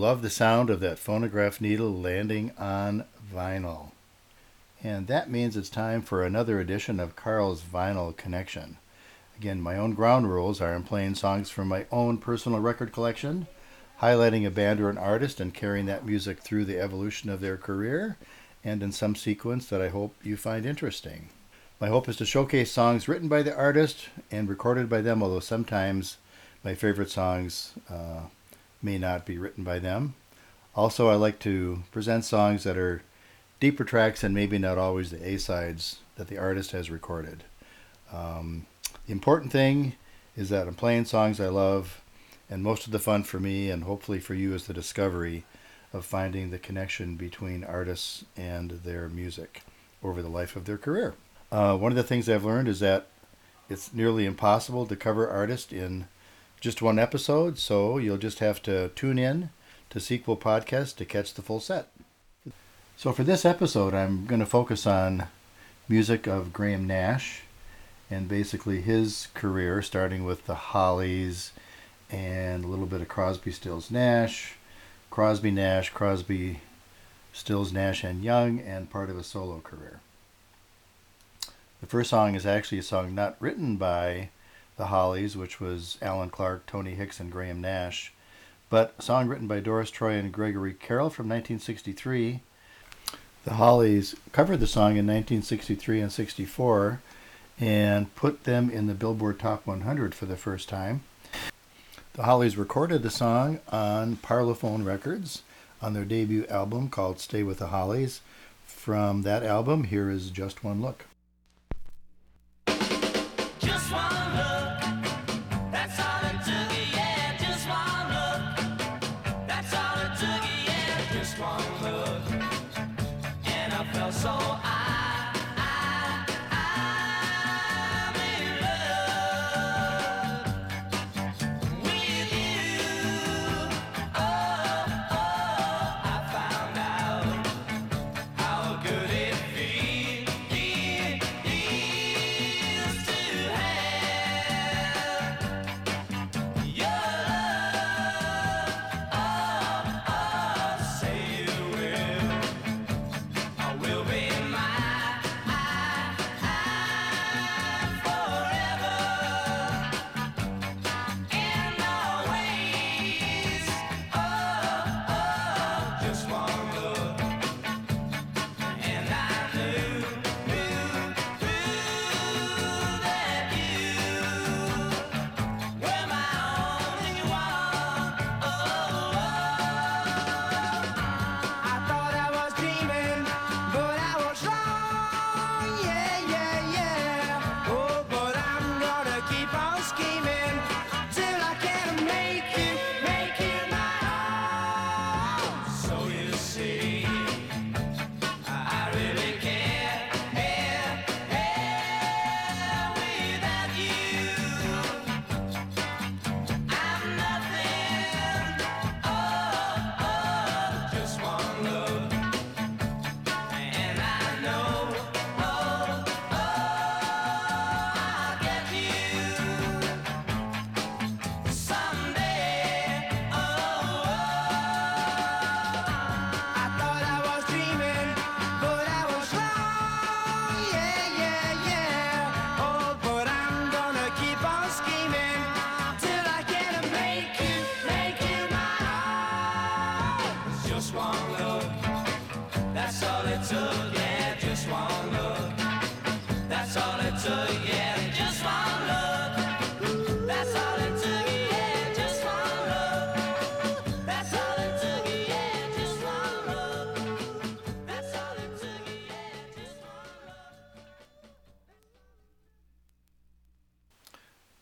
love the sound of that phonograph needle landing on vinyl. And that means it's time for another edition of Carl's Vinyl Connection. Again, my own ground rules are I'm playing songs from my own personal record collection, highlighting a band or an artist and carrying that music through the evolution of their career, and in some sequence that I hope you find interesting. My hope is to showcase songs written by the artist and recorded by them, although sometimes my favorite songs uh, may not be written by them. Also, I like to present songs that are deeper tracks and maybe not always the A sides that the artist has recorded. Um, the important thing is that I'm playing songs I love, and most of the fun for me and hopefully for you is the discovery of finding the connection between artists and their music over the life of their career. Uh, one of the things I've learned is that it's nearly impossible to cover artists in just one episode, so you'll just have to tune in to Sequel Podcast to catch the full set. So for this episode, I'm going to focus on music of Graham Nash and basically his career, starting with the Hollies and a little bit of Crosby, Stills, Nash, Crosby, Nash, Crosby, Stills, Nash, and Young, and part of a solo career. The first song is actually a song not written by the Hollies, which was Allan Clarke, Tony Hicks, and Graham Nash, but a song written by Doris Troy and Gregory Carroll from 1963 the Hollies covered the song in 1963 and 64 and put them in the Billboard Top 100 for the first time. The Hollies recorded the song on Parlophone Records on their debut album called Stay with the Hollies. From that album, here is Just One Look. Just one look.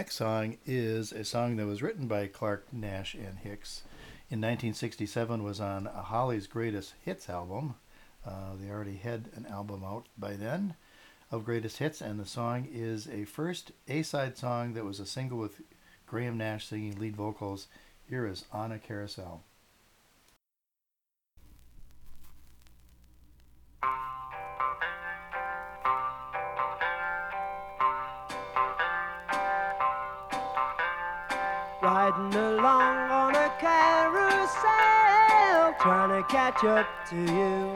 Next song is a song that was written by Clarke Nash, and Hicks. In 1967 was on Hollies' Greatest Hits album. Uh, they already had an album out by then of Greatest Hits, and the song is a first A-side song that was a single with Graham Nash singing lead vocals. Here is On a Carousel. Trying to catch up to you.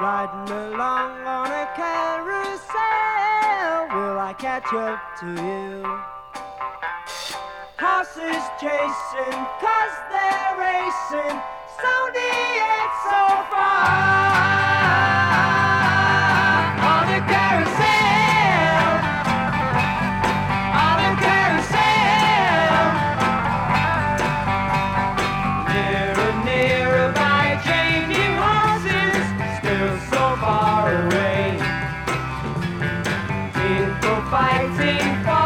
Riding along on a carousel, will I catch up to you? Horses chasing, cause they're racing, Sony it's so far. Fighting for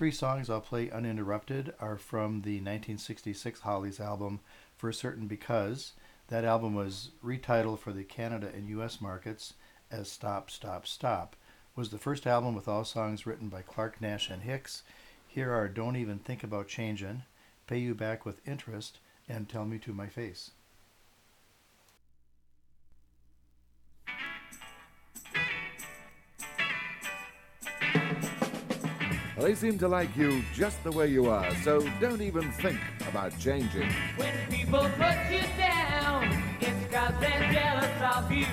three songs I'll play uninterrupted are from the 1966 Hollies album For Certain Because. That album was retitled for the Canada and US markets as Stop, Stop, Stop. Was the first album with all songs written by Clarke Nash and Hicks. Here are Don't Even Think About Changin', Pay You Back with Interest, and Tell Me to My Face. They seem to like you just the way you are, so don't even think about changing. When people put you down, it's cause they're jealous of you.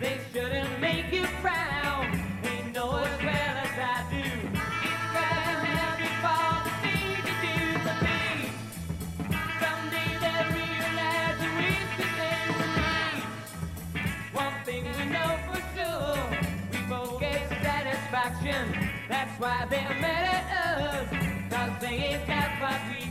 They shouldn't make you frown. They know as well as I do. It's cause happy for the things you do to me. Someday they'll realize the risk that they were made. One thing we know for sure, we both get satisfaction. That's why they're mad they ain't got what we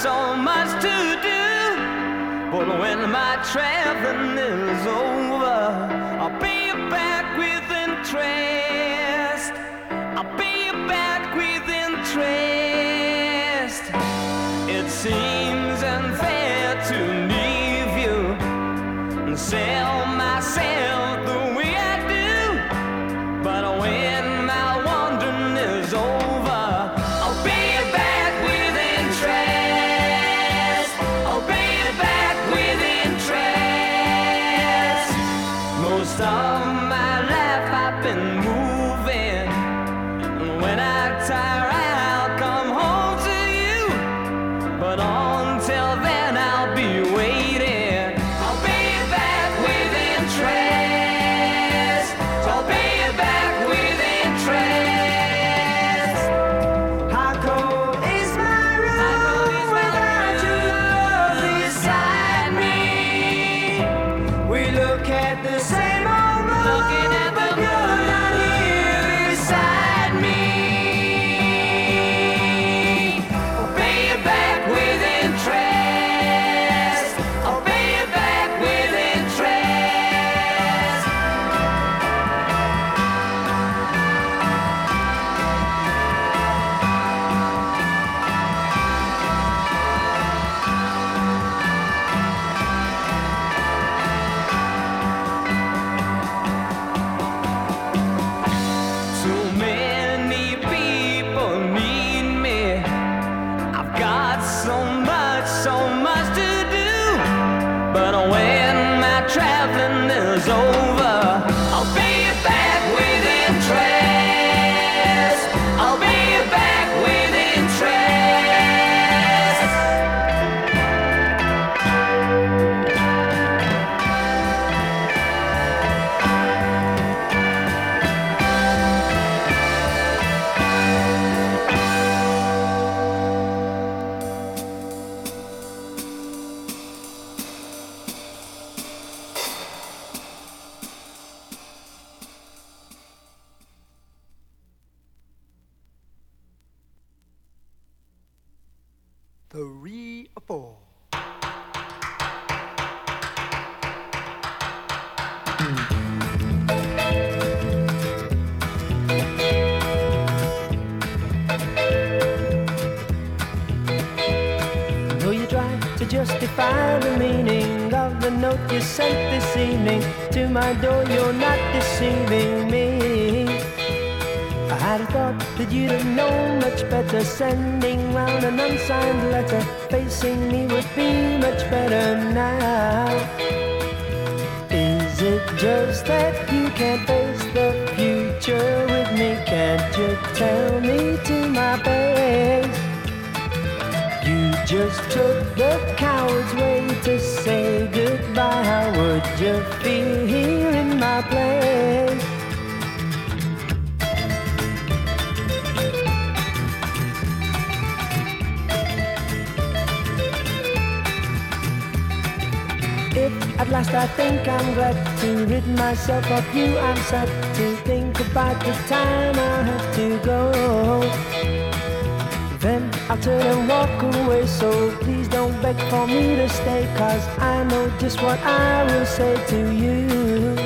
so much to do. But when my traveling is over, I'll be back with interest. I'll be back with interest. It seems you sent this evening to my door, you're not deceiving me. I had a thought that you'd have known much better. Sending round an unsigned letter, facing me would be much better now. Is it just that you can't face the future with me? Can't you tell me to my face? You just took the coward's way to say goodbye. You feel here in my place? If at last I think I'm glad to rid myself of you, I'm sad to think about the time I have to go. I'll turn and walk away, so please don't beg for me to stay, cause I know just what I will say to you.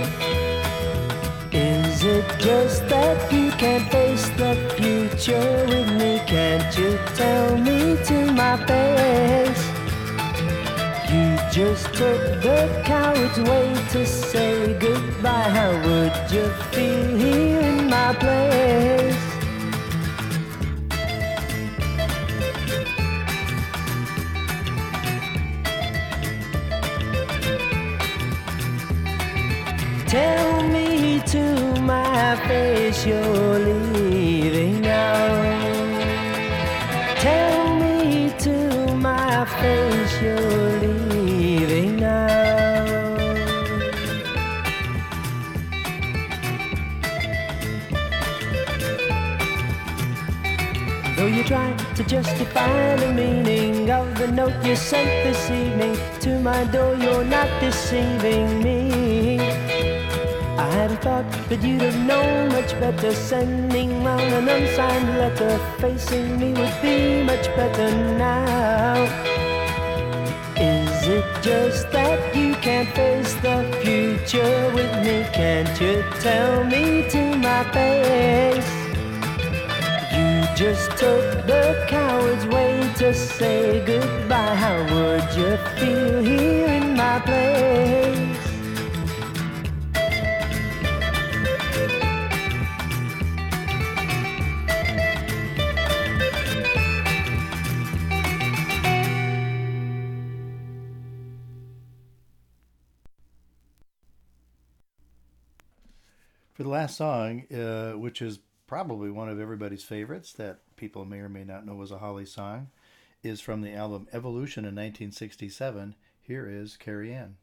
Is it just that you can't face the future with me? Can't you tell me to my face? You just took the coward's way to say goodbye. How would you feel here in my place? Tell me to my face you're leaving now. Tell me to my face you're leaving now. Though you try to justify the meaning of the note you sent this evening to my door, you're not deceiving me. I had a thought that you'd have known much better. Sending round an unsigned letter, facing me would be much better now. Is it just that you can't face the future with me? Can't you tell me to my face? You just took the coward's way to say goodbye. How would you feel here in my place? The last song, uh, which is probably one of everybody's favorites that people may or may not know was a Holly song, is from the album Evolution in 1967. Here is Carrie Anne.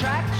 Attraction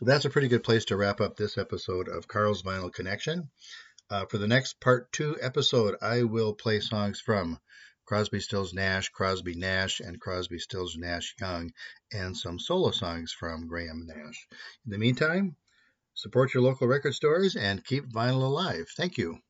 So that's a pretty good place to wrap up this episode of Carl's Vinyl Connection. Uh, for the next part two episode, I will play songs from Crosby, Stills, Nash, Crosby, Nash, and Crosby, Stills, Nash, Young, and some solo songs from Graham Nash. In the meantime, support your local record stores and keep vinyl alive. Thank you.